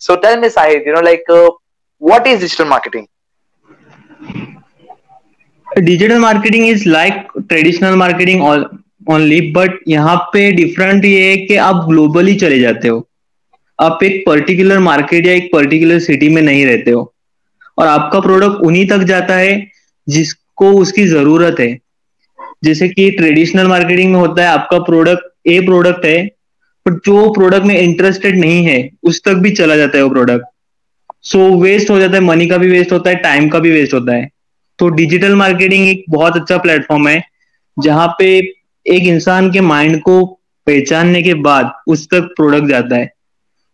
So tell me, Sahid, you know, like, uh, what is digital marketing? Digital marketing is like traditional marketing only but यहाँ पे different ये है कि आप globally चले जाते हो। आप एक पर्टिकुलर मार्केट या एक पर्टिकुलर सिटी में नहीं रहते हो। और आपका प्रोडक्ट उन्हीं तक जाता है जिसको उसकी ज़रूरत है। जैसे कि ट्रेडिशनल मार्केटिंग में होता है आपका प्रोडक्ट ए प्रोडक्ट है बट जो प्रोडक्ट में इंटरेस्टेड नहीं है उस तक भी चला जाता है वो प्रोडक्ट सो वेस्ट हो जाता है मनी का भी वेस्ट होता है टाइम का भी वेस्ट होता है। तो डिजिटल मार्केटिंग एक बहुत अच्छा प्लेटफॉर्म है जहाँ पे एक इंसान के माइंड को पहचानने के बाद उस तक प्रोडक्ट जाता है।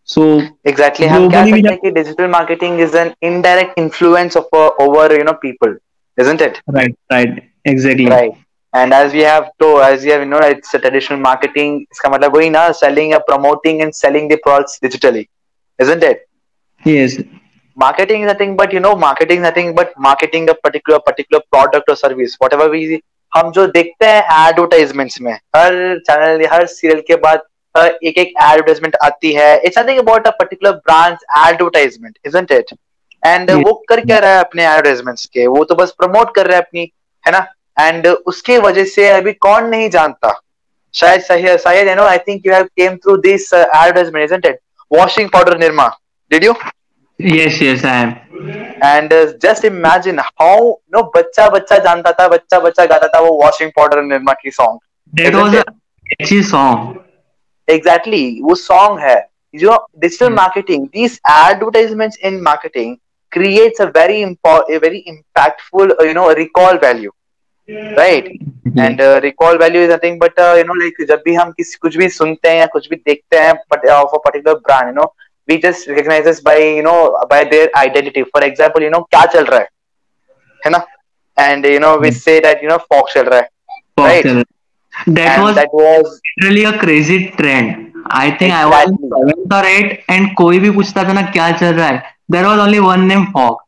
सो एग्जैक्टली हम हैं कि digital marketing is an indirect influence of over you know people isn't it? Right right exactly right. And as we have to as you have you know it's a traditional marketing इसका मतलब वही ना selling or promoting and selling the products digitally isn't it yes marketing is nothing but you know marketing is nothing but marketing a particular particular product or service whatever we हम जो देखते हैं advertisements में हर channel हर serial के बाद एक एक advertisement आती है it's nothing about a particular branch advertisement isn't it and वो कर क्या रहा है अपने एडवर्टाइजमेंट्स के वो तो बस प्रमोट कर रहा है अपनी है ना एंड उसके वजह से अभी कौन नहीं जानता शायद शायद you know I think you have came through this advertisement washing powder Nirma did you yes yes I am and just imagine how no बच्चा बच्चा जानता था बच्चा बच्चा गाता था वो वॉशिंग पाउडर निर्मा की song that was a catchy song exactly वो सॉन्ग है जो digital marketing this advertisements in marketing creates a very important very impactful you know recall value right and recall value is nothing but you know like जब भी हम किसी कुछ भी सुनते हैं या कुछ भी देखते हैं of a particular brand you know we just recognize by you know by their identity for example you know क्या चल रहा है? है ना? And you know we say that you know fox चल रहा है. Right that was that was really a crazy trend I think I was seventh और एट एंड कोई भी पूछता था ना क्या चल रहा है? There was only one name fox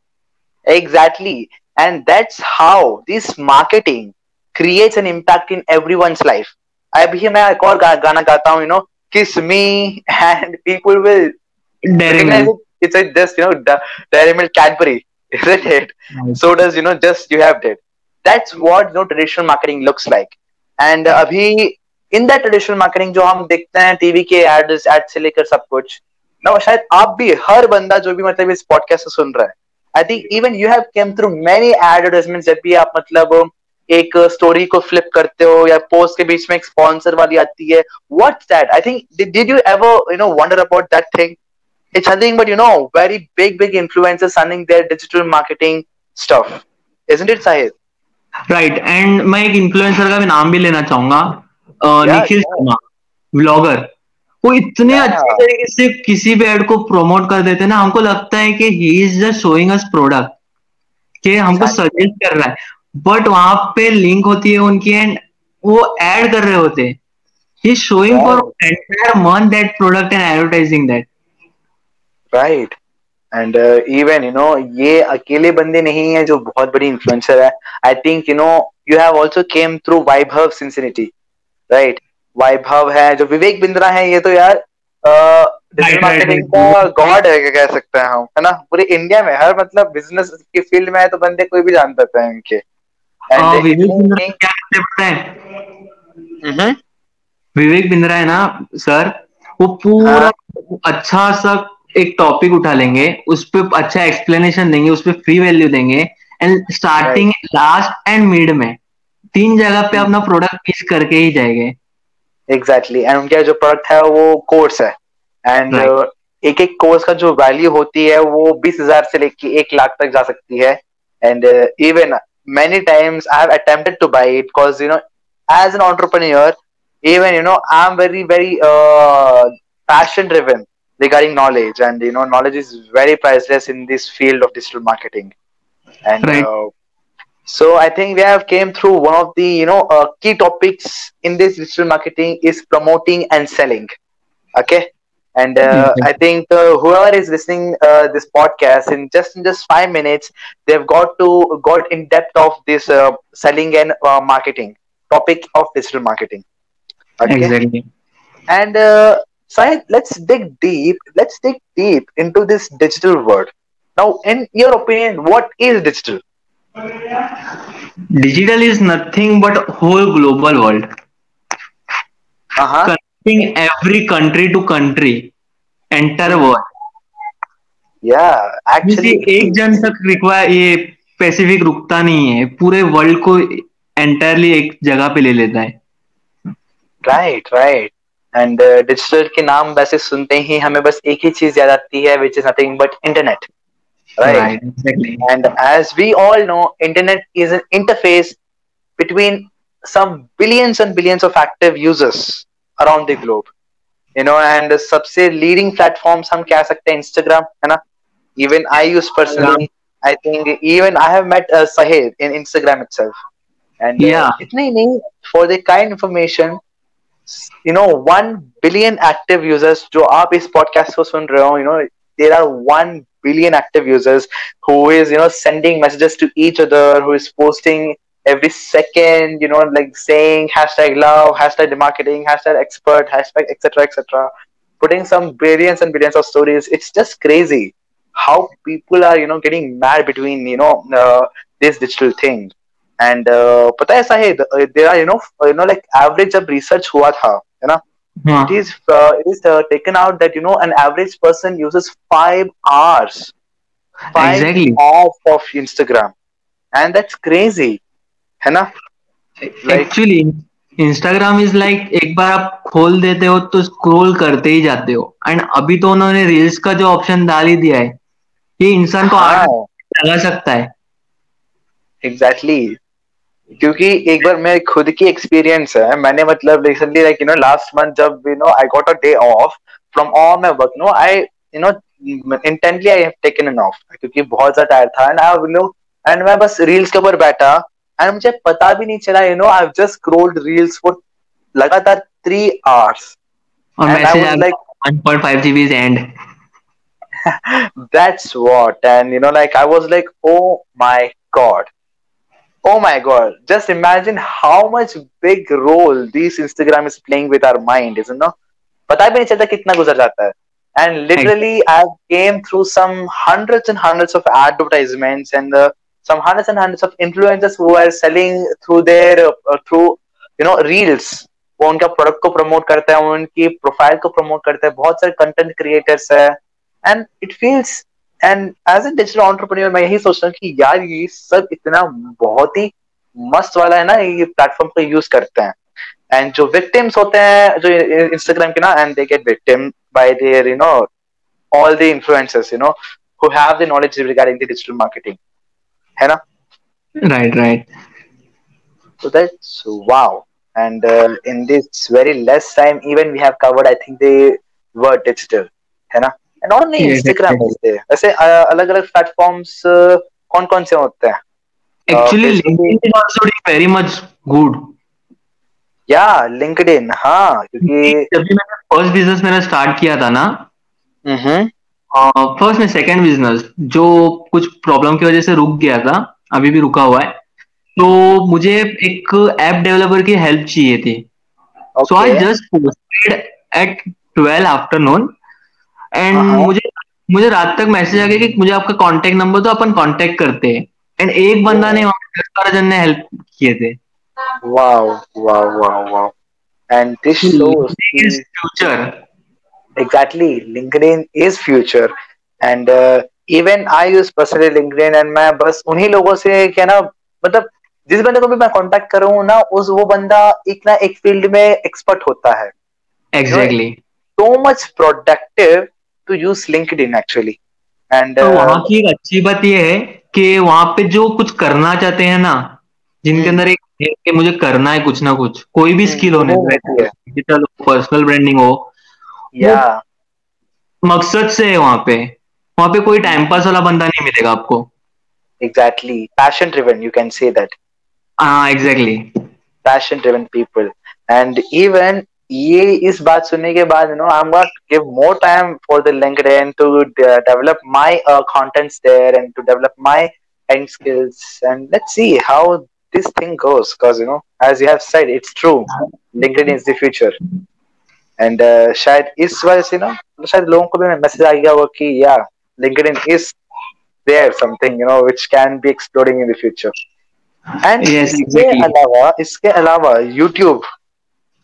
exactly. and that's how this marketing creates an impact in everyone's life अभी मैं एक और गा, गाना गाता हूँ you know kiss me and people will Dairy Milk. It's a just you know Dairy Milk Cadbury, isn't it? Nice. So does you know just you have it. That's what you know traditional marketing looks like. And uh, अभी in that traditional marketing जो हम देखते हैं TV के ads add से लेकर सब कुछ ना शायद आप भी हर बंदा जो भी मतलब इस पॉडकास्ट से सुन रहा है I think even you have came through many advertisement जब भी आप मतलब एक स्टोरी को फ्लिप करते हो या पोस्ट के बीच में एक स्पॉन्सर वाली आती है what's that I think did you ever you know wonder about that thing it's nothing but you know very big big influencers running their digital marketing stuff. Isn't it Sahid right. And मैं एक influencer का भी नाम भी लेना चाहूँगा। Nikhil Sharma vlogger वो इतने अच्छे तरीके से किसी भी एड को प्रमोट कर देते हैं ना हमको लगता है कि he is just showing us product कि हमको सजेस्ट कर रहा है। बट वहाँ पे लिंक होती है उनकी एंड वो ऐड कर रहे होते हैं। He showing for entire month that product and advertising that right and even you know ये अकेले बंदे नहीं है जो बहुत बड़ी इन्फ्लुएंसर है। I think you know you have also came through vibe Vaibhav Sisinty right Vaibhav है जो विवेक बिंद्रा है ये तो यार डिजिटल मार्केटिंग का गॉड है कह सकते हैं हम है ना? पूरे इंडिया में हर मतलब बिज़नेस की फ़ील्ड में है तो बंदे कोई भी जान सकते हैं इनके हम्म। विवेक बिंद्रा है ना सर वो पूरा हाँ. अच्छा सा एक टॉपिक उठा लेंगे उस पर अच्छा एक्सप्लेनेशन देंगे उस पर फ्री वैल्यू देंगे and starting last end mid में तीन जगह पे अपना प्रोडक्ट पिच करके ही जाएँगे। एग्जैक्टली एंड उनका जो प्रोडक्ट है वो कोर्स है. एंड एक एक कोर्स का जो वैल्यू होती है वो बीस हज़ार से लेके एक लाख तक जा सकती है. And even many times I have passion driven regarding knowledge and you know knowledge is very priceless in this field of digital marketing and so i think we have came through one of the you know uh, key topics in this digital marketing is promoting and selling okay and uh, i think uh, whoever is listening uh, this podcast in just in just five minutes they've got to got in depth of this uh, selling and uh, marketing topic of digital marketing okay exactly and uh, Sahid, let's dig deep. Let's dig deep into this digital world. Now, in your opinion, what is digital? Digital is nothing but whole global world. Uh-huh. Connecting every country to country, entire world. Yeah, actually, एक जन तक require ये specific रुकता नहीं है पूरे world को entirely एक जगह पे ले लेता है राइट राइट एंड डिजिटल के नाम वैसे सुनते ही हमें बस एक ही चीज़ याद आती है which is nothing but internet right? right exactly. and as we all know internet is an interface between some billions and billions of active users around the globe you know and सबसे leading platforms हम कह सकते हैं Instagram है ना even I use personally I think even I have met uh, Sahid in Instagram itself and uh, yeah इतने ही नहीं for the kind information you know one billion active users जो आप इस podcast को सुन रहे हो you know there are one billion active users who is you know sending messages to each other who is posting every second you know like saying hashtag love hashtag marketing hashtag expert hashtag etc etc putting some billions and billions of stories it's just crazy how people are you know getting mad between you know uh, this digital thing and uh, पता है शायद there are you know you know like average जब research हुआ था है ना हाँ it is uh, it is uh, taken out that you know an average person uses five hours five Exactly. hours of Instagram and that's crazy है ना like actually Instagram is like एक बार आप खोल देते हो तो स्क्रॉल करते ही जाते हो एंड अभी तो उन्होंने रील्स का जो ऑप्शन डाल ही दिया है ये इंसान को हाँ लगा सकता है एग्जैक्टली क्योंकि एक बार मेरे खुद की एक्सपीरियंस है मैंने मतलब recently like you know last month जब you know I got a day off from all my work no I you know intently I have taken an off क्योंकि बहुत ज़्यादा टायर्ड था एंड आई नो एंड मैं बस reels के ऊपर बैठा एंड मुझे पता भी नहीं चला you know I have just scrolled reels for लगातार थ्री आवर्स और मैसेज गया 1.5 GB is and that's what and you know like i was like oh my god. Oh my god just imagine how much big role this instagram is playing with our mind isn't it पता भी नहीं चलता कितना गुजर जाता है and literally i came through some hundreds and hundreds of advertisements and uh, some hundreds and hundreds of influencers who are selling through their uh, through you know reels वो उनका प्रोडक्ट को प्रमोट करते हैं उनकी profile को promote करते हैं बहुत सारे कंटेंट क्रिएटर्स है and it feels and as a digital entrepreneur मैं यही सोचता हूँ कि यार ये सब इतना बहुत ही मस्त वाला है ना ये प्लेटफॉर्म को यूज़ करते हैं। एंड जो विक्टिम्स होते हैं जो इंस्टाग्राम के ना and they get victim by their you know all the influencers you know who have the knowledge regarding the digital marketing. है ना? Right right so that's wow. And uh, in this very less time even we have covered i think the word digital. है ना? Not only Yeah, होते हैं वैसे अलग अलग platforms कौन कौन से होते हैं? Actually LinkedIn is also doing very much good या लिंक्डइन हाँ क्योंकि जब भी मैंने फ़र्स्ट बिज़नेस मेरा स्टार्ट किया था ना हम्म फ़र्स्ट में सेकंड बिज़नेस जो कुछ प्रॉब्लम की वजह से रुक गया था अभी भी रुका हुआ है तो मुझे एक ऐप डेवलपर की हेल्प चाहिए थी। So I just posted at 12 afternoon and हाँ। मुझे मुझे रात तक मैसेज आ गया कि मुझे आपका कांटेक्ट नंबर तो अपन कांटेक्ट करते हैं। एंड एक बंदा ने वहाँ दस बारह जन ने हेल्प किए थे। wow wow wow and this shows is future linkedin is future. And uh, even i use personally linkedin and मैं बस उन्हीं लोगों से क्या ना मतलब जिस बंदे को भी मैं कांटेक्ट कर रहा हूँ ना उस वो बंदा एक ना एक फ़ील्ड में एक्सपर्ट होता है। Exactly so much productive to use linkedin actually. And तो uh, वहाँ की एक अच्छी बात यह है कि वहाँ पे जो कुछ करना चाहते हैं ना जिनके हम्म। अंदर एक कि मुझे करना है कुछ ना कुछ कोई भी हम्म, स्किल होने वो होती है। पर्सनल ब्रांडिंग हो या मकसद से है वहाँ पे। वहाँ पे कोई टाइम पास वाला बंदा नहीं मिलेगा आपको। Exactly. Passion driven you can say that. हाँ exactly passion driven people. And even ये इस बात सुनने के बाद you know I am going to give more time for the LinkedIn to develop my contents there and to develop my and skills and let's see how this thing goes because you know as you have said it's true LinkedIn is the future and शायद इस वजह से ना मतलब शायद लोगों को भी मैसेज आ गया होगा कि या LinkedIn is there something you know which can be exploring in the future and इसके अलावा इसके अलावा YouTube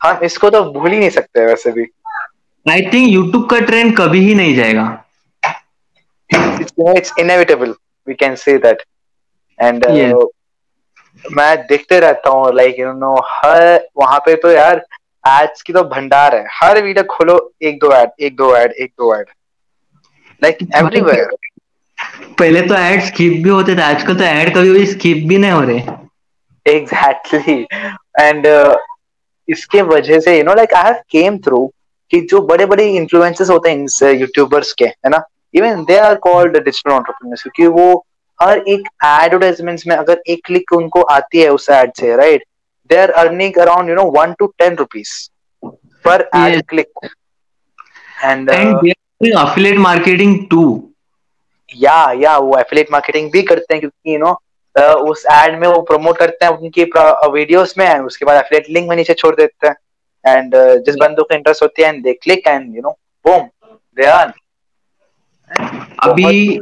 हम इसको तो भूल ही नहीं सकते वैसे भी। आई थिंक यूट्यूब का ट्रेंड कभी ही नहीं जाएगा। It's inevitable we can say that and मैं देखते रहता हूँ लाइक यू नो हर वहाँ पे तो यार एड्स की तो भंडार है। हर वीडियो खोलो एक दो एड एक दो एड एक दो एड लाइक एवरीवेयर पहले तो एड स्किप भी होते थे आजकल तो एड कभी भी स्किप भी नहीं हो रहे। एग्जैक्टली एंड इसके वजह से you know like I have came through कि जो बड़े बड़े इन्फ्लुएंसर्स होते हैं यूट्यूबर्स के है ना? Even they are called digital entrepreneurs क्योंकि वो हर एक एडवर्टाइजमेंट्स में अगर एक क्लिक उनको आती है उस एड से right they are earning around you know one two ten rupees per ad click and affiliate marketing too या या वो एफिलिएट मार्केटिंग भी करते हैं क्योंकि यू नो uh, उस एड में वो प्रमोट करते हैं उनकी वीडियोस में एंड उसके बाद एफिलिएट लिंक में नीचे छोड़ देते हैं। एंड जिस बंदों को इंटरेस्ट होती है and they click and you know boom they earn अभी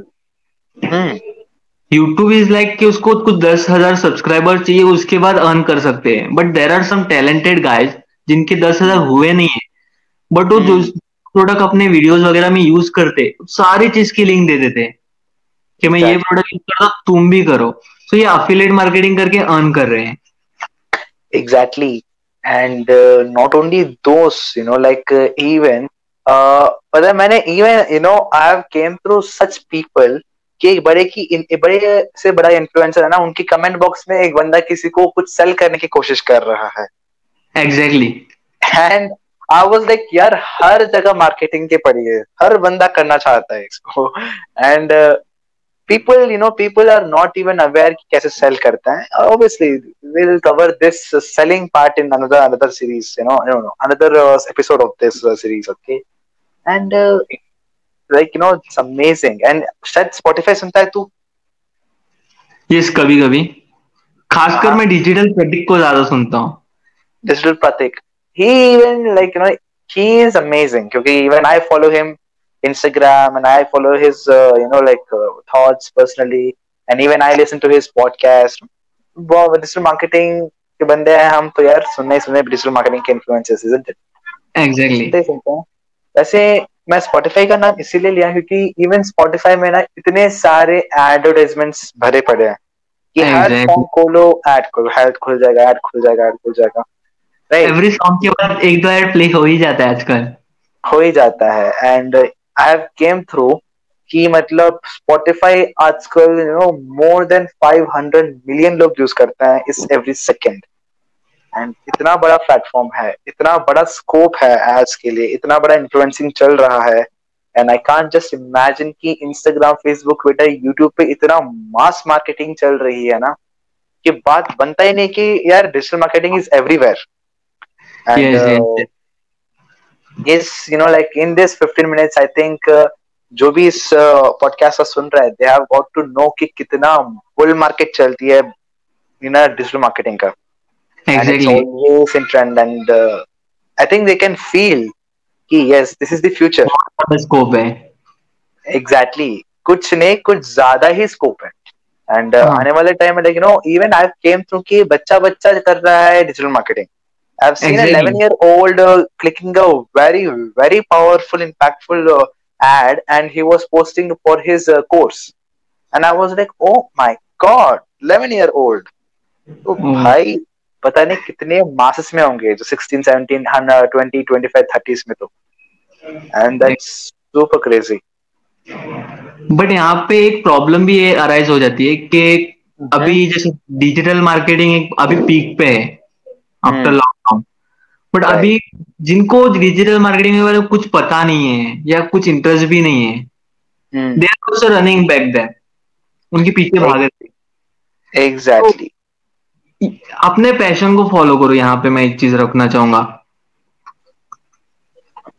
यूट्यूब इज़ लाइक कि उसको कुछ दस हज़ार सब्सक्राइबर चाहिए उसके बाद अर्न कर सकते हैं। But there are some talented guys जिनके दस हज़ार हुए नहीं है। बट वो जो प्रोडक्ट अपने वीडियोस वगैरह में यूज़ करते सारी चीज़ की लिंक दे देते कि मैं ये प्रोडक्ट यूज़ करता तुम भी करो। तो ये अफिलेट मार्केटिंग करके अर्न कर रहे हैं। एग्जैक्टली एंड नॉट ओनली दोस्त यू नो लाइक इवन पता है मैंने even you know I have came through such people कि एक बड़े की एक बड़े से बड़ा इन्फ्लुएंसर है ना उनकी कमेंट बॉक्स में एक बंदा किसी को कुछ सेल करने की कोशिश कर रहा है। Exactly and I was like यार हर जगह मार्केटिंग के पड़ी है। हर बंदा करना चाहता है इसको। And people you know people are not even aware कि कैसे सेल करते हैं। Obviously will cover this selling part in another another series you know no another episode of this series okay and like you know it's amazing and शायद Spotify सुनता है तू? Yes कभी कभी। खासकर मैं डिजिटल प्रतीक को ज़्यादा सुनता हूँ। Digital Prateek he even like you know he is amazing क्योंकि even I follow him Instagram and I follow his uh, you know like uh, thoughts personally. And even I listen to his podcast. वो digital marketing के बंदे हैं हम तो यार सुनने सुनने डिजिटल मार्केटिंग के इन्फ्लुएंसर्स इजंट इट एग्जैक्टली वैसे मैं स्पॉटिफाई का नाम इसीलिए लिया क्योंकि इवन स्पॉटिफाई में ना इतने सारे एडवर्टाइजमेंट्स भरे पड़े हैं कि exactly. हर सॉन्ग खोलो ऐड खोलो हेल्थ खुल जाएगा ऐड खुल जाएगा ऐड खुल जाएगा। राइट एवरी सॉन्ग के बाद एक दो ऐड प्ले हो ही जाता है आजकल। हो ही जाता है। And I have came through कि मतलब स्पॉटिफाई आजकल you know more than 500 million लोग यूज़ करते हैं इस एवरी सेकंड एंड इतना बड़ा प्लेटफॉर्म है इतना बड़ा स्कोप है एड्स के लिए इतना बड़ा इन्फ्लुएंसिंग चल रहा है. And I can't just imagine कि इंस्टाग्राम फेसबुक ट्विटर यूट्यूब पे इतना मास मार्केटिंग चल रही है ना कि बात बनता ही नहीं कि यार digital marketing is everywhere and इस you know like in this 15 minutes I think जो भी इस पॉडकास्ट uh, का सुन रहा है they have got to know कि कितना बुल मार्केट चलती है इन डिजिटल मार्केटिंग का। In trend and uh, i think they can feel कि yes this is the future. Scope है। एग्जैक्टली कुछ नहीं कुछ ज़्यादा ही स्कोप है। एंड uh, हाँ. आने वाले टाइम में like you know even I came through कि बच्चा बच्चा कर रहा है digital marketing I've seen exactly. a 11 year old uh, clicking a very very powerful impactful uh, ad and he was posting for his uh, course and I was like oh my god 11 year old तो mm. भाई पता नहीं कितने masses में होंगे जो 16 17 20 25 30 में तो and that's super crazy but यहाँ पे एक प्रॉब्लम भी अराइज हो जाती है कि अभी जैसे डिजिटल मार्केटिंग अभी पीक पे है आफ्टर लॉकडाउन बट अभी जिनको डिजिटल मार्केटिंग के बारे में कुछ पता नहीं है या कुछ इंटरेस्ट भी नहीं है they are also running back that उनके पीछे भाग रहे एग्जैक्टली अपने पैशन को फॉलो करो यहाँ पे मैं एक चीज़ रखना चाहूँगा।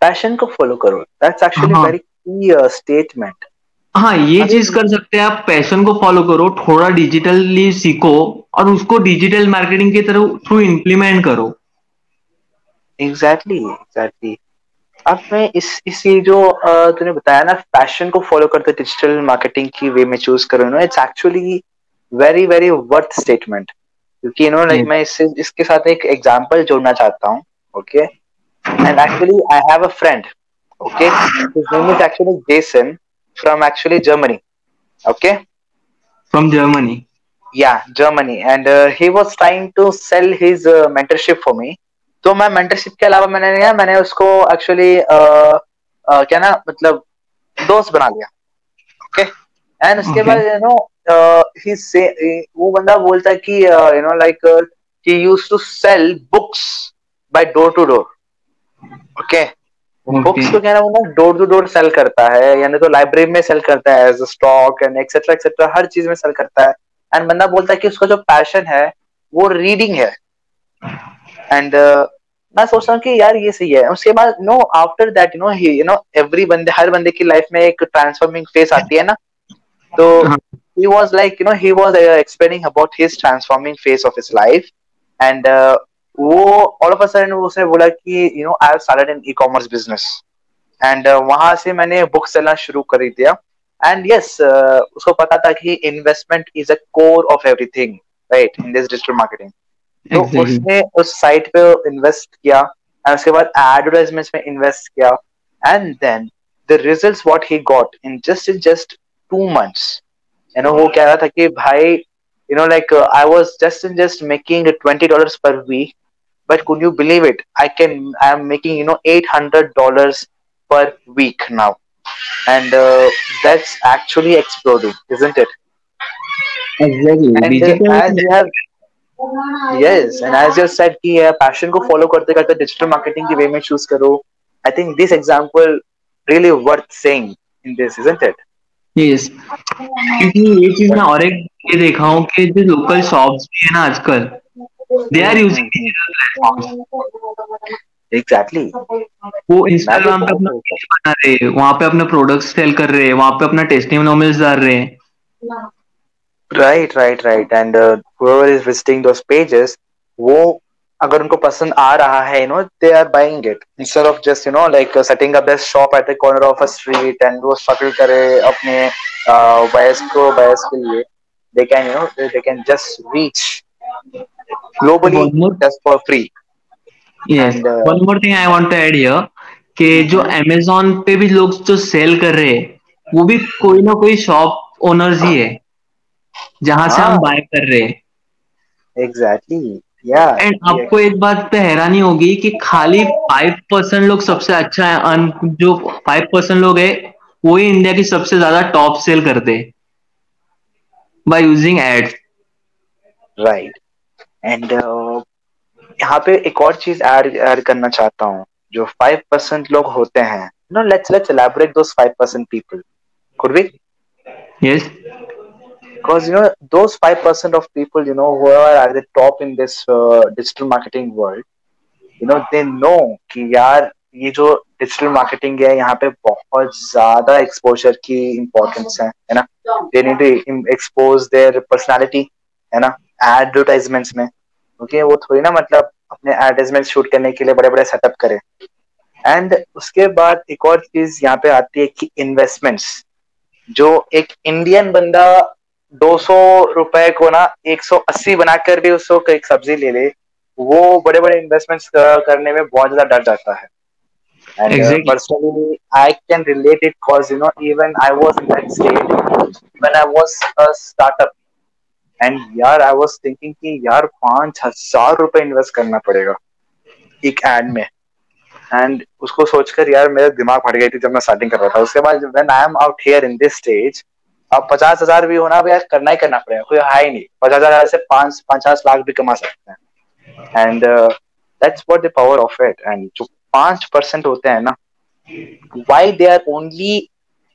पैशन को फॉलो करो। That's actually very key statement हाँ ये चीज़ कर सकते हैं आप। पैशन को फॉलो करो थोड़ा डिजिटली सीखो। और उसको डिजिटल मार्केटिंग के तरह थ्रू इम्प्लीमेंट करो। एग्जैक्टली exactly, एग्जैक्टली आपने इस इसी जो तूने बताया ना पैशन को फॉलो करते डिजिटल मार्केटिंग की वे में चूज़ करो no it's actually very very worth statement क्योंकि यू नो लाइक मैं इससे इसके साथ एक एग्जांपल जोड़ना चाहता हूँ okay and actually I have a friend okay his name is actually Jason from actually Germany okay from Germany या Germany and he was trying to sell his mentorship for me तो मैं mentorship के अलावा मैंने नहीं मैंने उसको actually क्या ना मतलब दोस्त बना लिया। ओके एंड उसके बाद यू नो ही से वो बंदा बोलता है कि you know like he use to sell books by door to door okay books को क्या ना वो डोर टू डोर सेल करता है यानी तो लाइब्रेरी में सेल करता है as a stock and etcetera etcetera हर चीज़ में सेल करता है। एंड बंदा बोलता है कि उसका जो पैशन है वो रीडिंग है। एंड uh, मैं सोच रहा हूँ कि यार ये सही है। उसके बाद no after that you know he you know every बंदे हर बंदे की लाइफ में एक ट्रांसफॉर्मिंग फेस आती है ना? तो like you know he was uh, explaining about his transforming phase of his life. And uh, वो ऑल ऑफ़ अ सडन उसने बोला कि you know I have started in e commerce business and वहाँ से मैंने बुक चलना शुरू कर दिया। एंड यस yes, uh, उसको पता था कि investment is a core of everything right in this digital marketing तो उसने उस साइट पे इन्वेस्ट किया एंड उसके बाद एडवर्टाइजमेंट्स में इन्वेस्ट किया and then the results what he got in just in just two months you know वो कह रहा था कि भाई you know like uh, i was just in just making 20 dollars per week but could you believe it? I can i am making you know 800 dollars per week now. And uh, that's actually exploding isn't it? Exactly. And uh, as you have yes and as you said कि passion को follow करते करते digital marketing की way में choose करो I think this example really worth saying in this isn't it yes क्योंकि ये चीज़ मैं और एक ये देखा हूँ कि जो लोकल शॉप्स भी है ना आजकल they are using digital platforms exactly वो इंस्टाग्राम पे अपना बना रहे वहाँ पे अपने प्रोडक्ट्स सेल कर रहे हैं वहाँ पे अपना टेस्टिमोनियल्स डाल रहे। हैं right right right and whoever is visiting those pages वो अगर उनको पसंद आ रहा है you know they are buying it instead of just you know like setting up shop at the corner of a street and वो struggle करे अपने वयस को वयस के लिए they can you know they can just reach globally just for free yes one more thing I want to add here कि जो अमेज़न पे भी लोग जो सेल कर रहे हैं वो भी कोई ना कोई शॉप ओनर्स ही है जहाँ से हम बाय कर रहे हैं। एग्जैक्टली या एंड आपको एक बात पे हैरानी होगी कि खाली फाइव परसेंट लोग सबसे अच्छा है जो फाइव परसेंट लोग है वो ही इंडिया की सबसे ज़्यादा टॉप सेल करते by using ads right and यहाँ पे एक और चीज़ ऐड ऐड करना चाहता हूँ जो फाइव परसेंट लोग होते हैं। No let's let's elaborate those five percent people could we yes because you know those 5% of people you know who are at the top in this uh, digital marketing world you know they know कि यार ये जो digital marketing है यहाँ पे बहुत ज़्यादा exposure की इम्पोर्टेंस है है ना? They need to expose their personality है ना? एडवर्टाइजमेंट्स में। क्योंकि वो थोड़ी ना मतलब अपने एडवर्टाइजमेंट शूट करने के लिए बड़े बड़े सेटअप करे। एंड उसके बाद एक और चीज़ यहाँ पे आती है कि इन्वेस्टमेंट्स जो एक इंडियन बंदा दो सौ रुपए को ना एक सौ अस्सी बनाकर भी उसको एक सब्ज़ी ले ले वो बड़े बड़े इन्वेस्टमेंट्स करने में बहुत ज़्यादा डर जाता है। And exactly. uh, personally i can relate it cause you know even i was in that state when i was a startup. And यार आई वाज थिंकिंग कि यार पाँच हज़ार रुपए इन्वेस्ट करना पड़ेगा एक एड में। एंड उसको सोचकर यार मेरा दिमाग फट गई थी जब मैं स्टार्टिंग कर रहा था। उसके बाद when I am out here in this stage अब पचास हज़ार भी होना भी करना ही करना पड़ेगा। कोई हाई नहीं। पचास हज़ार से पाँच, पचास लाख भी कमा सकते हैं। And that's what the power of it and जो पाँच परसेंट होते हैं ना why they are only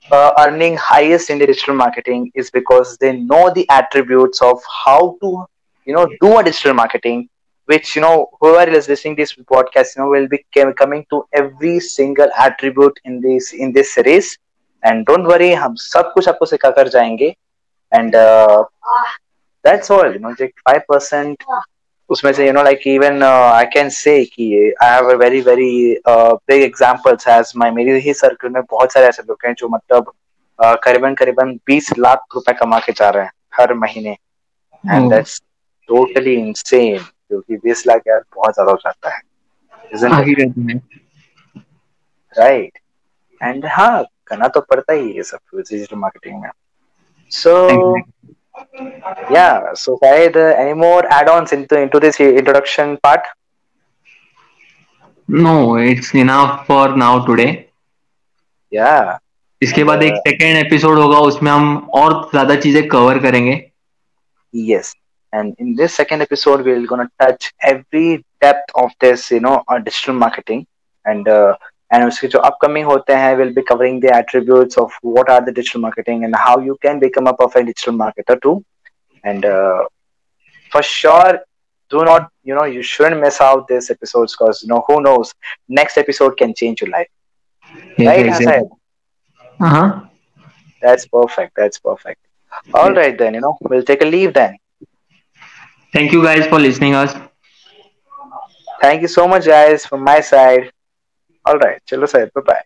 earning highest in digital marketing is because they know the attributes of how to you know do a digital marketing which you know whoever is listening this podcast you know will be coming to every single attribute in this in this series and don't worry हम सब कुछ आपको सिखा कर जाएंगे and that's all you know जो five percent उसमें से you know like even I can say कि I have a very very big examples as my मेरे ही सर्कल में बहुत सारे ऐसे लोग हैं जो मतलब uh, करीबन करीबन 20 लाख रुपए कमा के जा रहे हैं हर महीने। एंड दैट्स टोटली इनसेन क्योंकि 20 लाख यार बहुत ज़्यादा हो जाता है राइट एंड हाँ। करना तो पड़ता ही ये सब डिजिटल मार्केटिंग में। सो yeah so Syed, uh, any more add-ons into into this introduction part no it's enough for now today yeah इसके बाद एक सेकेंड एपिसोड होगा उसमें हम और ज़्यादा चीज़ें कवर करेंगे yes and in this second episode we're going to touch every depth of this you know uh, digital marketing and uh, and उसके जो upcoming होते हैं will be covering the attributes of what are the digital marketing and how you can become a perfect digital marketer too and uh, for sure do not you know you shouldn't miss out this episodes because you know who knows next episode can change your life yeah, right exactly. uh-huh that's perfect that's perfect All yeah. right then you know we'll take a leave then thank you guys for listening us thank you so much guys from my side All right. Chalo sir. Bye bye.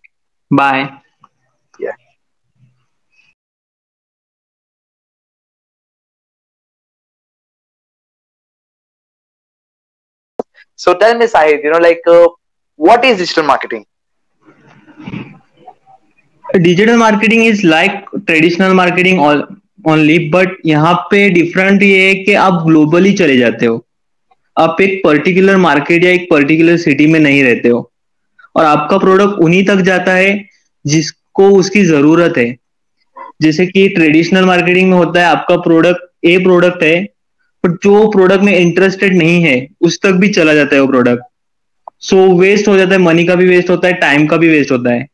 Bye. Yeah. So tell me, Sahid, you know, like, uh, what is digital marketing? Digital marketing is like traditional marketing only but यहाँ पे different ये है कि आप globally चले जाते हो आप एक पर्टिकुलर मार्केट या एक पर्टिकुलर सिटी में नहीं रहते हो और आपका प्रोडक्ट उन्हीं तक जाता है जिसको उसकी ज़रूरत है। जैसे कि ट्रेडिशनल मार्केटिंग में होता है आपका प्रोडक्ट ए प्रोडक्ट है पर जो प्रोडक्ट में इंटरेस्टेड नहीं है उस तक भी चला जाता है वो प्रोडक्ट सो so, वेस्ट हो जाता है मनी का भी वेस्ट होता है टाइम का भी वेस्ट होता है।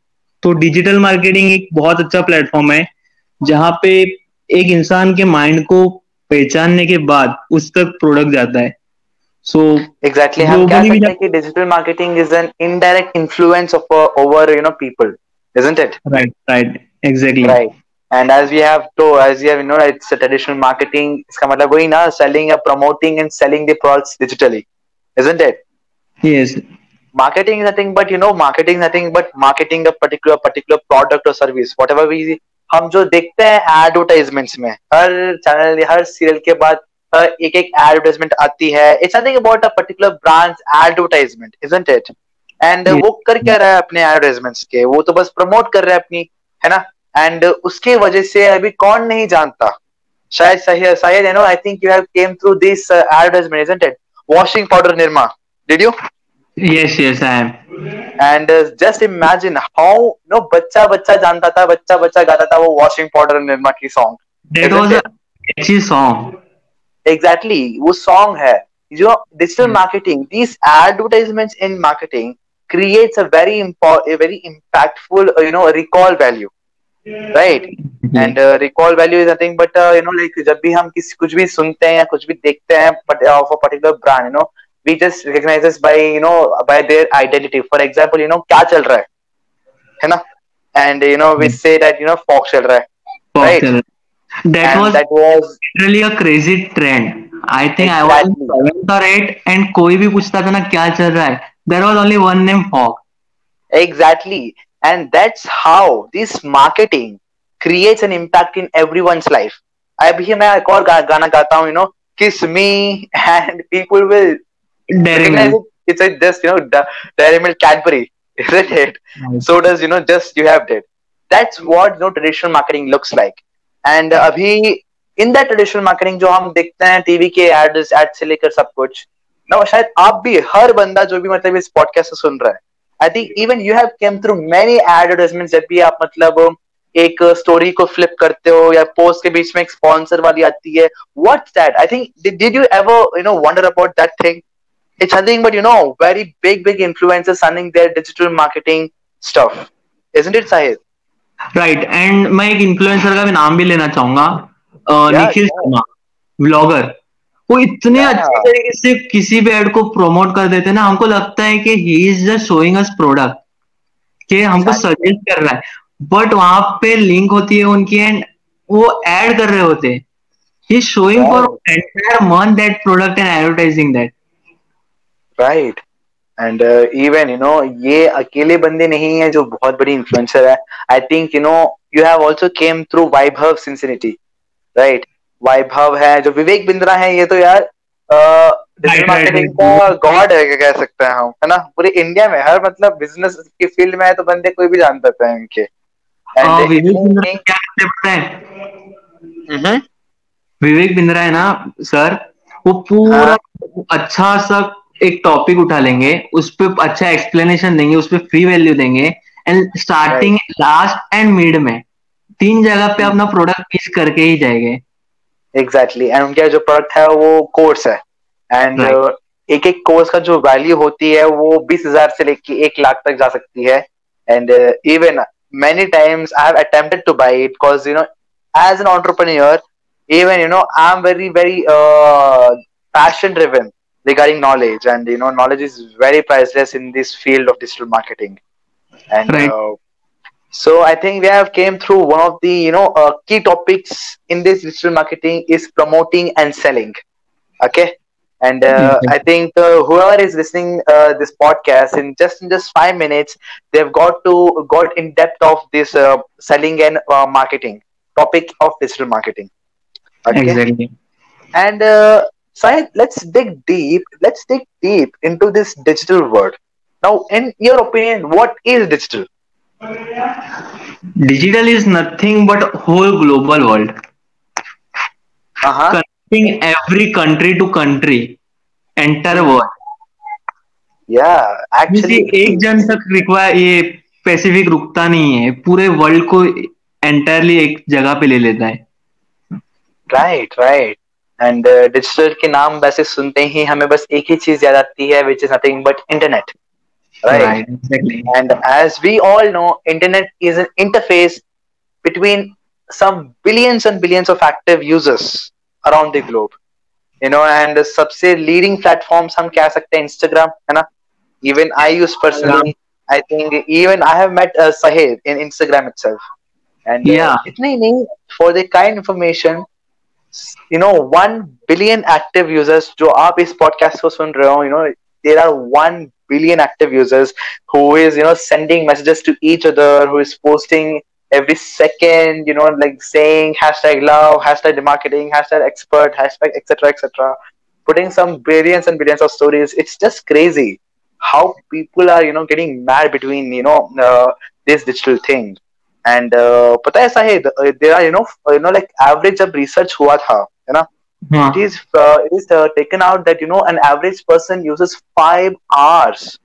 तो डिजिटल मार्केटिंग एक बहुत अच्छा प्लेटफॉर्म है जहाँ पे एक इंसान के माइंड को पहचानने के बाद उस तक प्रोडक्ट जाता है। So exactly हम कह सकते हैं कि digital marketing is an indirect influence of uh, over you know people isn't it right right exactly right and as we have to as we have you know it's a traditional marketing इसका मतलब वही ना selling or promoting and selling the products digitally isn't it yes marketing is nothing but you know marketing is nothing but marketing a particular particular product or service whatever we हम जो देखते हैं advertisements में हर channel हर serial के बाद एक एक advertisement आती है। It's nothing about a particular brands advertisement isn't it and वो कर क्या रहा है अपने एडवर्टाइजमेंट्स के? वो तो बस प्रमोट कर रहा है अपनी है ना? एंड उसके वजह से अभी कौन नहीं जानता? शायद सही शायद you know I think you have came through this advertisement isn't it washing powder Nirma did you yes i am and uh, just imagine how no बच्चा बच्चा जानता था बच्चा बच्चा गाता था वो वॉशिंग पाउडर निर्मा की song was a catchy song exactly exactly, वो सॉन्ग है. जो digital marketing this advertisement in marketing creates a very very impactful you know recall value right and recall value is nothing but you know like जब भी हम किसी कुछ भी सुनते हैं या कुछ भी देखते हैं of a particular brand you know we just recognise by you know by their identity for example you know क्या चल रहा है? है ना? एंड यू नो विच से दैट यू नो फॉक चल रहा है. Right right? that and was that was literally a crazy trend i think exactly. i was in seventh or eight and कोई भी पूछता था ना क्या चल रहा है there was only one name fog exactly and that's how this marketing creates an impact in everyone's life अभी मैं एक और गा, गाना गाता हूँ you know kiss me and people will recognize it it's like just you know dairy milk cadbury isn't it nice. so does you know just you have it that's what you know traditional marketing looks like And अभी in the traditional marketing जो हम देखते हैं TV के add add से लेकर सब कुछ, ना, शायद आप भी, हर बंदा जो भी मतलब इस पॉडकास्ट से सुन रहा है I think even you have came through many advertisement जब भी आप मतलब एक स्टोरी को फ्लिप करते हो, या पोस्ट के बीच में एक स्पॉन्सर वाली आती है what's that I think did you ever you know wonder about that thing it's nothing but you know, very big big influencers running their digital marketing stuff, isn't it Sahid right and मैं एक influencer का भी नाम भी लेना चाहूँगा Nikhil Sharma vlogger वो इतने अच्छे तरीके से किसी भी एड को प्रमोट कर देते हैं ना हमको लगता है कि he is just showing us product कि हमको सजेस्ट कर रहा है. बट वहाँ पे लिंक होती है उनकी एंड वो ऐड कर रहे होते ही. Showing for entire month that product and advertising that right and even you know ये अकेले बंदे नहीं है जो बहुत बड़ी इन्फ्लुएंसर है। I think you know you have also came through Vaibhav Sisinty right Vaibhav है जो विवेक बिंद्रा है ये तो यार मार्केटिंग का गॉड है कह सकते हैं हम है ना? पूरे इंडिया में हर मतलब बिज़नेस की फ़ील्ड में है तो बंदे कोई भी जान सकते हैं इनके हम्म। विवेक बिंद्रा है ना सर वो पूरा हाँ। अच्छा सा एक टॉपिक उठा लेंगे उस पर अच्छा एक्सप्लेनेशन देंगे उस पर फ्री वैल्यू देंगे and starting last and mid में तीन जगह पे अपना प्रोडक्ट पीस करके ही जाएँगे। एग्जैक्टली एंड उनका जो प्रोडक्ट है वो कोर्स है। And right. एक एक कोर्स का जो वैल्यू होती है वो बीस हज़ार से लेके एक लाख तक जा सकती है। And even many times I have attempted to buy it because you know as an entrepreneur even you know i'm very very uh, passion driven. Regarding knowledge and you know knowledge is very priceless in this field of digital marketing. And right. uh, so i think we have came through one of the you know uh, key topics in this digital marketing is promoting and selling. Okay? And uh, i think uh, whoever is listening uh, this podcast in just in just five minutes they've got to got in depth of this uh, selling and uh, marketing topic of digital marketing. Okay? exactly. And uh, Syed, let's dig deep let's dig deep into this digital world now in your opinion what is digital digital is nothing but whole global world uh-huh connecting every country to country entire world yeah actually एक जन तक require ये specific रुकता नहीं है पूरे world को entirely एक जगह पे ले लेता है राइट राइट एंड डिजिटल के नाम वैसे सुनते ही हमें बस एक ही चीज़ याद आती है which is nothing but internet right, exactly. and as we all know internet is an interface between some billions and billions of active users around the globe you know and सबसे लीडिंग प्लेटफॉर्म्स हम कह सकते हैं Instagram है ना? Even I use personally I think even I have met Sahid in Instagram itself and इतना ही नहीं for the kind information you know 1 billion active users जो आप इस podcast को सुन रहे हो you know there are 1 billion active users who is you know sending messages to each other who is posting every second, you know, like saying hashtag love, hashtag marketing, hashtag expert, hashtag etc. etc. Putting some billions and billions of stories. It's just crazy how people are, you know, getting mad between, you know, uh, this digital thing. And पता ऐसा है there are you know you know like average जब research हुआ था है ना? It is it is taken out that you know an average person uses five hours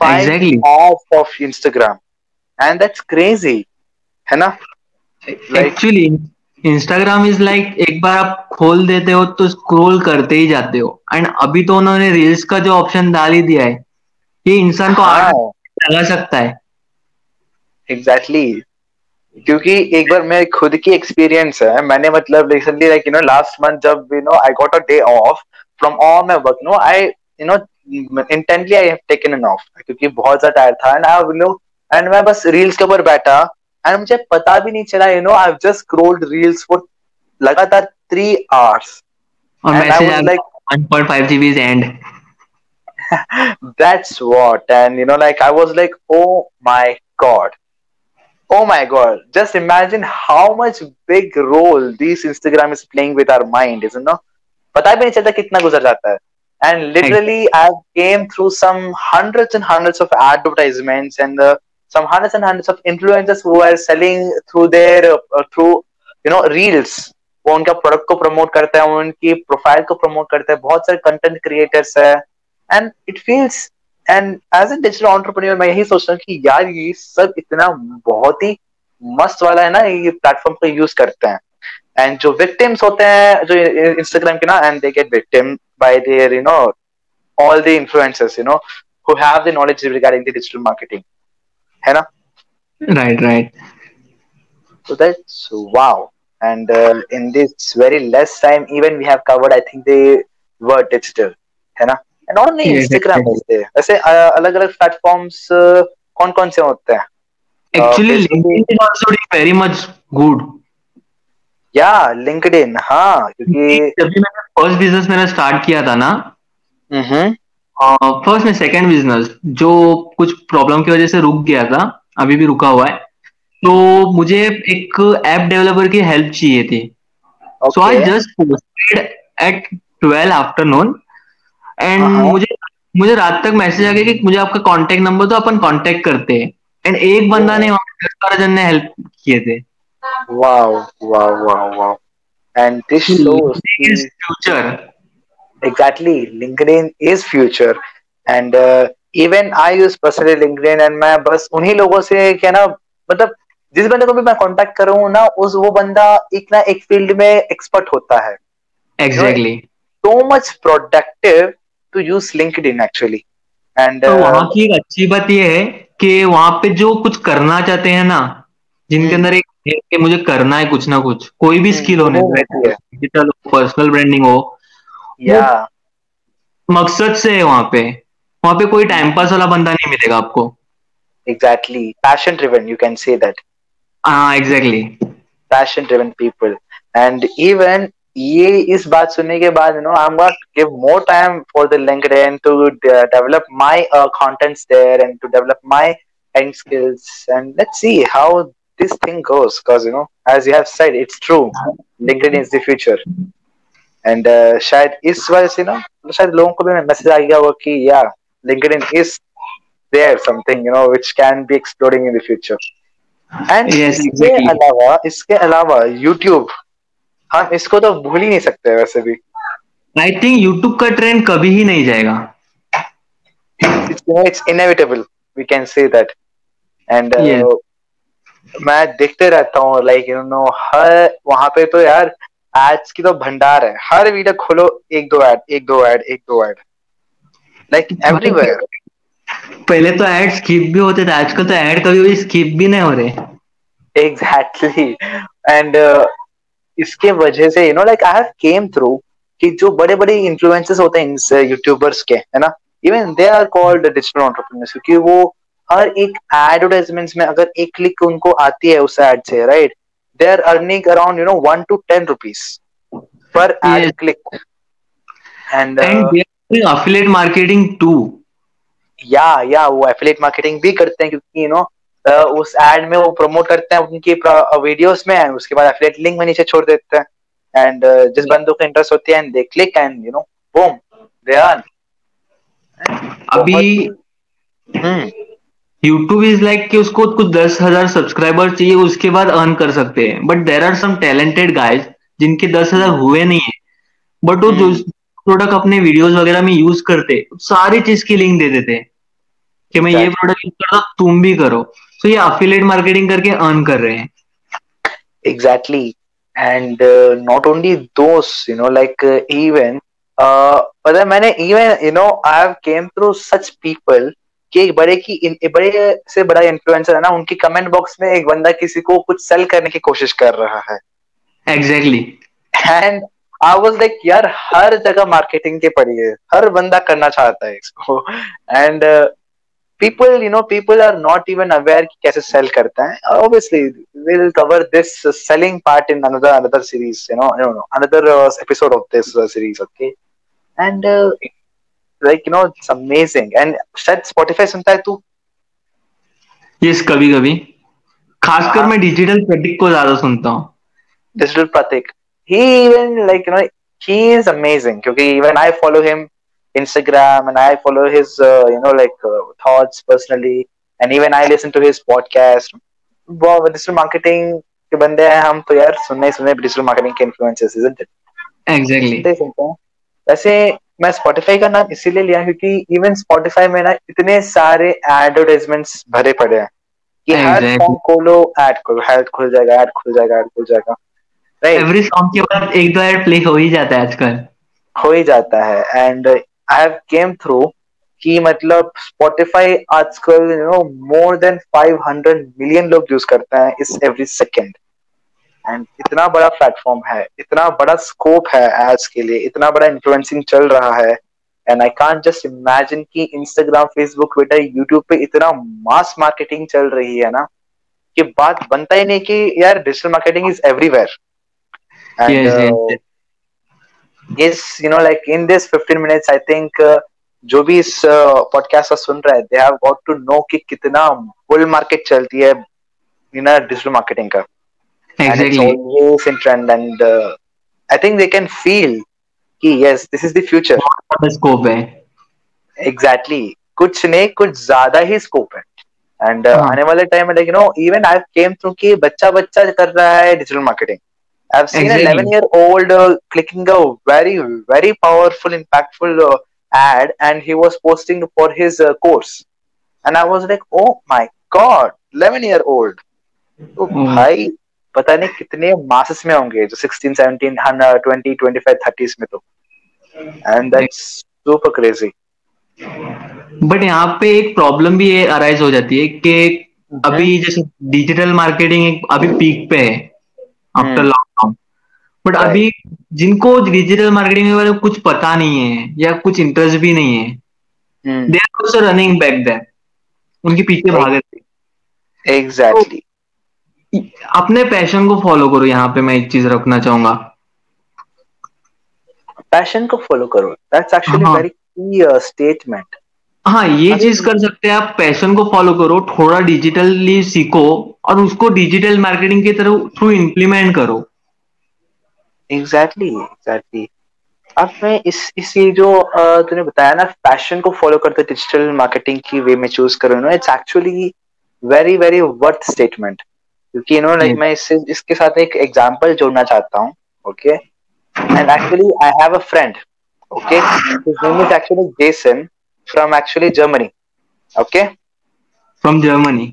five of of Instagram and that's crazy है ना? Actually Instagram is like एक बार आप खोल देते हो तो स्क्रोल करते ही जाते हो। एंड अभी तो उन्होंने रील्स का जो ऑप्शन डाल ही दिया है ये इंसान को हाँ. लगा सकता है। एग्जैक्टली. क्योंकि एक बार मेरे खुद की एक्सपीरियंस है मैंने मतलब recently like you know last month जब you know I got a day off from all my work no I you know intently I have taken an off क्योंकि बहुत ज़्यादा टायर था। एंड आई नो एंड मैं बस reels के ऊपर बैठा एंड मुझे पता भी नहीं चला you know I just scrolled reels for लगातार थ्री आवर्स और message like 1.5 GB and that's what and you know like i was like oh my god oh my god just imagine how much big role this instagram is playing with our mind isn't it पता भी नहीं चलता कितना गुजर जाता है and literally i came through some hundreds and hundreds of advertisements and the some hundreds and hundreds of influencers who are selling through their uh, through you know reels वो उनका प्रोडक्ट को प्रमोट करते हैं उनकी profile को promote करते हैं बहुत सारे कंटेंट क्रिएटर्स है and it feels and as a digital entrepreneur मैं यही सोचता हूँ कि यार ये सब इतना बहुत ही मस्त वाला है ना ये प्लेटफॉर्म को यूज़ करते हैं एंड जो विक्टिम्स होते हैं जो इंस्टाग्राम के ना and they get victim by their you know all the influencers you know who have the knowledge regarding the digital marketing है ना right right so that's wow and uh, in this very less time even we have covered i think the word digital है ना only instagram होते वैसे अलग अलग platforms कौन कौन से होते हैं? uh, linkedin also doing very much good. या लिंक्डइन हाँ क्योंकि जब भी मैंने फ़र्स्ट बिज़नेस मेरा स्टार्ट किया था ना हम्म फ़र्स्ट में सेकंड बिज़नेस जो कुछ प्रॉब्लम की वजह से रुक गया था अभी भी रुका हुआ है तो मुझे एक ऐप डेवलपर की हेल्प चाहिए थी। So I just posted at twelve afternoon and मुझे मुझे रात तक मैसेज आ गया कि मुझे आपका कांटेक्ट नंबर तो अपन कांटेक्ट करते हैं। एंड एक बंदा ने दस बारह जन ने हेल्प किए थे। Wow wow wow wow. And this shows future exactly LinkedIn is future and even I use personally LinkedIn and मैं बस उन्हीं लोगों से क्या ना मतलब जिस बंदे को भी मैं कांटेक्ट करूँ ना उस वो बंदा एक ना एक फ़ील्ड में एक्सपर्ट होता है। Exactly so much productive to use LinkedIn actually and वहाँ की एक अच्छी बात यह है कि वहाँ पे जो कुछ करना चाहते हैं ना जिनके हम्म। अंदर एक है कि मुझे करना है कुछ ना कुछ कोई भी स्किल हम्म, होने डिजिटल पर्सनल ब्रांडिंग हो। या। मकसद से है वहाँ पे। वहाँ पे कोई टाइम पास वाला बंदा नहीं मिलेगा आपको। Exactly passion driven you can say that हाँ exactly passion driven people and even ये इस बात सुनने के बाद you know I am to give more time for the LinkedIn to develop my contents there and to develop my end skills. And let's see how this thing goes because you know as you have said it's true. Linkedin is the future. And uh, शायद इस वजह से ना शायद लोगों को भी message आ गया होगा कि या LinkedIn is there something you know which can be exploring in the future and इसके अलावा इसके अलावा यूट्यूब हम इसको तो भूल ही नहीं सकते वैसे भी। आई थिंक यूट्यूब का ट्रेंड कभी ही नहीं जाएगा। It's inevitable we can say that and मैं देखते रहता हूँ लाइक यू नो हर वहाँ पे तो यार एड्स की तो भंडार है। हर वीडियो खोलो एक दो एड एक दो एड एक दो एड लाइक एवरीवेयर पहले तो एड स्किप भी होते थे आजकल तो एड कभी भी स्किप भी नहीं हो रहे। एग्जैक्टली एंड इसके वजह से you know like I have came through कि जो बड़े बड़े इन्फ्लुएंसर्स होते हैं यूट्यूबर्स के है ना? Even they are called digital entrepreneurs क्योंकि वो हर एक एडवर्टाइजमेंट्स में अगर एक क्लिक उनको आती है उस एड से right they are earning around you know one to ten rupees per ad click and affiliate marketing too या या वो एफिलिएट मार्केटिंग भी करते हैं क्योंकि यू नो उस एड में वो प्रमोट करते हैं उनकी वीडियोस में एंड उसके बाद एफिलिएट लिंक में नीचे छोड़ देते हैं। एंड जिस बंदों को इंटरेस्ट होती है and they click and you know boom they earn अभी यूट्यूब इज़ लाइक कि उसको कुछ दस हज़ार सब्सक्राइबर चाहिए उसके बाद अर्न कर सकते हैं। But there are some talented guys जिनके दस हज़ार. हुए नहीं है। बट वो जो प्रोडक्ट hmm. अपने वीडियोस वगैरह में यूज़ करते सारी चीज़ की लिंक दे देते कि मैं ये प्रोडक्ट यूज़ करता तुम भी करो। तो ये अफिलेट मार्केटिंग करके अर्न कर रहे हैं। Exactly and not only those you know like even पता है मैंने even you know I have came through such people कि एक बड़े की बड़े से बड़ा इन्फ्लुएंसर है ना उनकी कमेंट बॉक्स में एक बंदा किसी को कुछ सेल करने की कोशिश कर रहा है। Exactly and I was like यार हर जगह मार्केटिंग के पड़ी है। हर बंदा करना चाहता है इसको। And people you know people are not even aware कैसे सेल करता है। Obviously will cover this selling part in another another series you know you know another episode of this series okay and like you know it's amazing and शायद Spotify सुनता है तू? Yes yes, कभी कभी। खासकर मैं डिजिटल प्रतीक को ज़्यादा सुनता हूँ। Digital Prateek he even like you know he is amazing क्योंकि even I follow him Instagram and I follow his, uh, you know, like uh, thoughts personally. And even I listen to his podcast. वो digital marketing के बंदे हैं हम तो यार सुनने सुनने डिजिटल मार्केटिंग के इन्फ्लुएंसर्स इजंट इट एग्जैक्टली सुनते हैं। वैसे मैं स्पॉटिफाई का नाम इसीलिए लिया क्योंकि इवन स्पॉटिफाई में ना इतने सारे एडवर्टाइजमेंट्स भरे पड़े हैं कि हर सॉन्ग खोलो ऐड खोलो ऐड खुल जाएगा ऐड खुल जाएगा ऐड खुल जाएगा। राइट एवरी सॉन्ग के बाद एक दो ऐड प्ले हो ही जाता है आजकल। हो ही जाता है। And I have came through कि मतलब स्पॉटिफाई आजकल you know more than 500 million लोग यूज़ करते हैं इस एवरी सेकेंड एंड इतना बड़ा प्लेटफॉर्म है इतना बड़ा स्कोप है एड्स के लिए इतना बड़ा इन्फ्लुएंसिंग चल रहा है. And I can't just imagine कि इंस्टाग्राम फेसबुक ट्विटर यूट्यूब पे इतना मास मार्केटिंग चल रही है ना कि बात बनता ही नहीं कि यार digital marketing is everywhere and yes, you know like in this 15 minutes i think uh, जो भी इस पॉडकास्ट का सुन रहा है they have got to know कि कितना बुल मार्केट चलती है इन डिजिटल मार्केटिंग का। In trend and uh, i think they can feel कि yes this is the future scope है। Exactly exactly. कुछ नहीं कुछ ज़्यादा ही स्कोप है। एंड uh, हाँ. आने वाले टाइम में like you know even I came through कि बच्चा बच्चा कर रहा है digital marketing I've seen exactly. an 11 year old uh, clicking a very, very powerful, impactful uh, ad, and he was posting for his uh, course. And I was like, oh my god, 11 year old. तो mm. भाई पता नहीं कितने masses में होंगे जो 16, 17, 20, 25, 30 में तो and that's super crazy but यहाँ पे एक प्रॉब्लम भी अराइज हो जाती है कि अभी जैसे डिजिटल मार्केटिंग अभी पीक पे है आफ्टर बट अभी जिनको डिजिटल मार्केटिंग के बारे में कुछ पता नहीं है या कुछ इंटरेस्ट भी नहीं है they are also running back that उनके पीछे भाग रहे एग्जैक्टली अपने पैशन को फॉलो करो यहाँ पे मैं एक चीज़ रखना चाहूँगा। पैशन को फॉलो करो। That's actually very key statement हाँ ये चीज़ कर सकते हैं आप पैशन को फॉलो करो थोड़ा डिजिटली सीखो और उसको डिजिटल मार्केटिंग की तरह थ्रू इम्प्लीमेंट करो। एग्जैक्टली एग्जैक्टली अब मैं इस इस ये जो तूने बताया ना पैशन को फॉलो करते डिजिटल मार्केटिंग की वे में चूज़ करो no it's actually very very worth statement क्योंकि नो लाइक मैं इससे इसके साथ एक एग्जांपल जोड़ना चाहता हूँ okay and actually I have a friend okay his name is actually Jason from actually Germany okay from Germany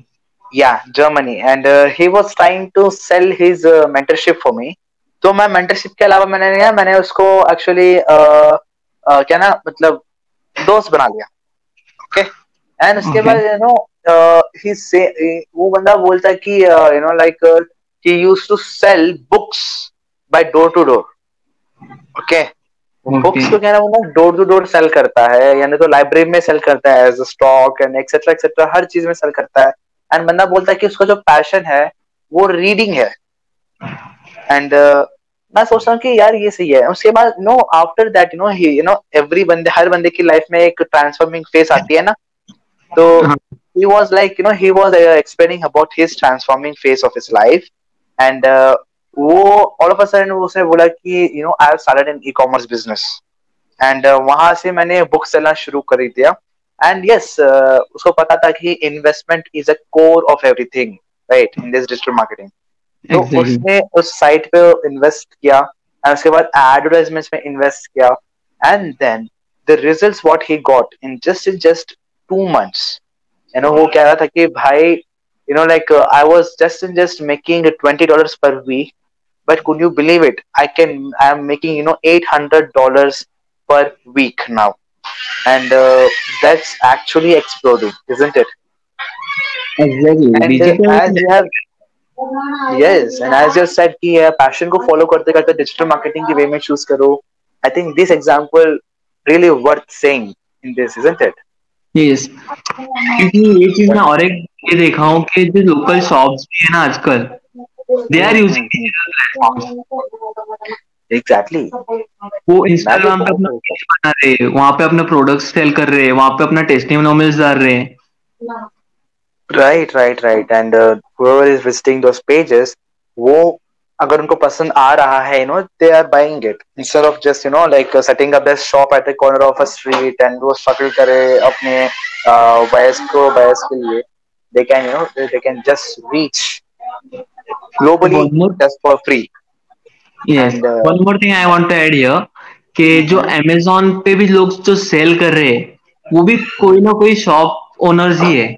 या Germany and he was trying to sell his mentorship for me तो मैं mentorship के अलावा मैंने नहीं मैंने उसको actually क्या ना मतलब दोस्त बना लिया। ओके? एंड उसके बाद यू नो ही से वो बंदा बोलता है कि you know like he use to sell books by door to door okay books तो क्या ना वो डोर टू डोर सेल करता है यानी तो लाइब्रेरी में सेल करता है as a stock and etcetera etcetera हर चीज़ में सेल करता है। एंड बंदा बोलता है कि उसका जो पैशन है वो रीडिंग है। एंड uh, मैं सोचता हूँ कि यार ये सही है। उसके बाद no after that you know he you know every बंदे हर बंदे की लाइफ में एक ट्रांसफॉर्मिंग फेस आती है ना? So he was like, you know, he was uh, explaining about his transforming phase of his life, and uh, वो ऑल ऑफ़ अ सडन उसने बोला कि you know I have started in e-commerce business and वहाँ से मैंने book चलना शुरू कर दिया। एंड यस uh, उसको पता था कि investment is a core of everything right in this digital marketing तो उसने उस साइट पे इन्वेस्ट किया एंड उसके बाद एडवर्टाइजमेंट्स में इन्वेस्ट किया and then the results what he got in just in just two months you know वो कह रहा था कि भाई you know like I was just in just making 20 dollars per week but could you believe it? I can i am making you know 800 dollars per week now. And uh, that's actually exploding isn't it? Exactly. And uh, as you have yes and as you said कि passion को follow करते करते digital marketing की way में choose करो. I think this example really worth saying in this isn't it? Yes क्योंकि ये चीज़ मैं और एक ये देखा हूँ कि जो लोकल शॉप्स भी है ना आजकल they are using digital platforms exactly वो इंस्टाग्राम पे अपना पेज बना रहे हैं वहाँ पे अपने प्रोडक्ट्स सेल कर रहे हैं वहाँ पे अपना टेस्टिमोनियल्स डाल रहे। हैं right right right and whoever is visiting those pages वो अगर उनको पसंद आ रहा है you know they are buying it instead of just you know like setting a best shop at the corner of a street and वो struggle करे अपने वयस को वयस के लिए they can you know they can just reach globally just for free yes one more thing I want to add here कि जो अमेज़न पे भी लोग जो सेल कर रहे हैं वो भी कोई ना कोई शॉप ओनर्स ही है।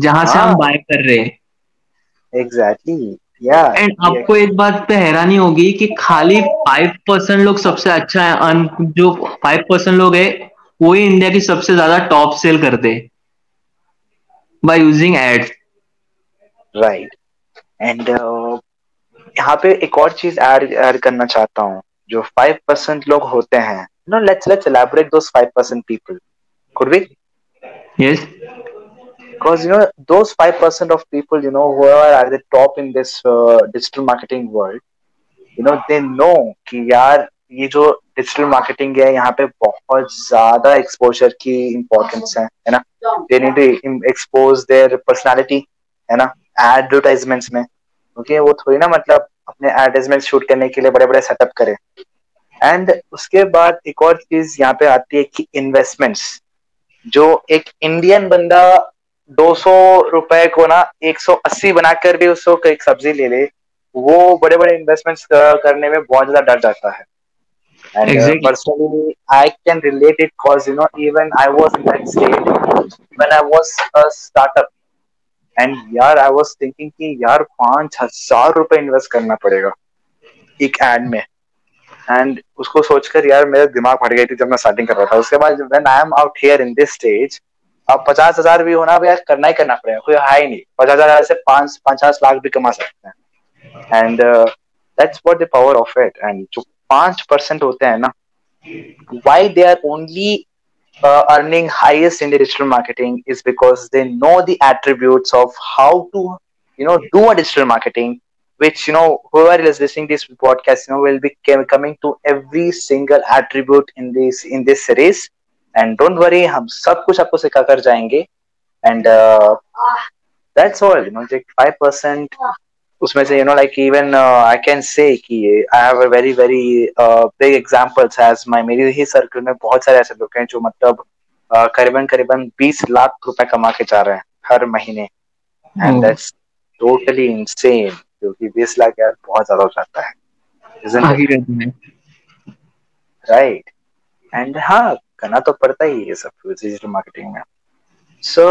जहाँ से हम बाय हाँ। कर रहे हैं। एग्जैक्टली एंड आपको एक बात पे हैरानी होगी कि खाली फाइव परसेंट लोग सबसे अच्छा है। जो फाइव परसेंट लोग है वो ही इंडिया की सबसे ज़्यादा टॉप सेल करते by using ads right and यहाँ पे एक और चीज़ ऐड ऐड करना चाहता हूँ। जो फाइव परसेंट लोग होते हैं no let's let's elaborate those five percent people could we yes because you know those 5% of people you know who are at the top in this uh, digital marketing world you know they know कि यार ये जो digital marketing है यहाँ पे बहुत ज़्यादा exposure की इम्पोर्टेंस है है ना? They need to expose their personality है ना? एडवर्टाइजमेंट्स में। क्योंकि वो थोड़ी ना मतलब अपने एडवर्टाइजमेंट शूट करने के लिए बड़े बड़े सेटअप करे। एंड उसके बाद एक और चीज़ यहाँ पे आती है कि इन्वेस्टमेंट्स जो एक इंडियन बंदा दो सौ रुपए को ना एक सौ अस्सी बनाकर भी उसको एक सब्ज़ी ले ले वो बड़े बड़े इन्वेस्टमेंट्स करने में बहुत ज़्यादा डर जाता है And uh, exactly. uh, personally, I can relate it because you know even I was in that state when I was a startup. And यार आई वाज थिंकिंग कि यार पाँच हज़ार रुपए इन्वेस्ट करना पड़ेगा एक एड में एंड उसको सोचकर यार मेरा दिमाग फट गई थी जब मैं स्टार्टिंग कर रहा था उसके बाद when I am out here in this stage अब पचास हज़ार भी होना भी करना ही करना पड़ेगा, कोई हाई नहीं। पचास हज़ार से पाँच, पचास लाख भी कमा सकते हैं। And that's what the power of it and जो पाँच परसेंट होते हैं ना why they are only earning highest in digital marketing is because they know the attribute of how to you know do a digital marketing which you know who're is listening this broadcast you know will be coming to every single attribute in this in this series and don't worry हम सब कुछ आपको सिखा कर जाएँगे। And uh, that's all you know like 5% उसमें से you know like even I can say कि I have a very very big examples as my मेरी ही सर्कल में बहुत सारे ऐसे लोग हैं जो मतलब uh, करीबन करीबन 20 लाख रुपए कमा के जा रहे हैं हर महीने। एंड दैट्स टोटली इनसेन क्योंकि 20 लाख यार बहुत ज़्यादा हो जाता है राइट एंड हाँ करना तो पड़ता ही ये सब डिजिटल मार्केटिंग में। सो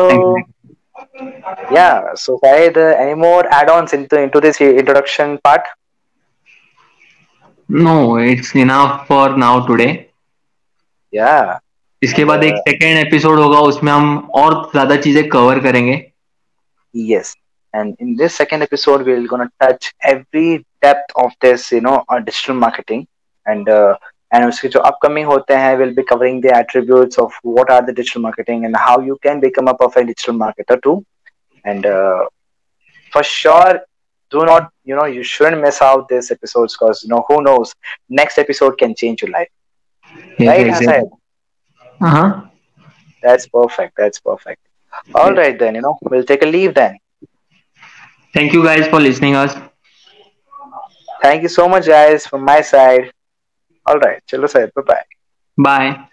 या सो शायद any more add on into this introduction part no it's enough for now today या इसके बाद एक सेकेंड एपिसोड होगा उसमें हम और ज़्यादा चीज़ें कवर करेंगे। Yes and in this second episode we will gonna touch every depth of this you know digital marketing and and uh, and उसके जो upcoming होते हैं will be covering the attributes of what are the digital marketing and how you can become a perfect digital marketer too and uh, for sure do not you know you shouldn't miss out this episodes because you know who knows next episode can change your life yes, right exactly. uh-huh that's perfect that's perfect All right, then you know we'll take a leave then thank you guys for listening us thank you so much guys from my side all right. Chalo sir. Bye bye bye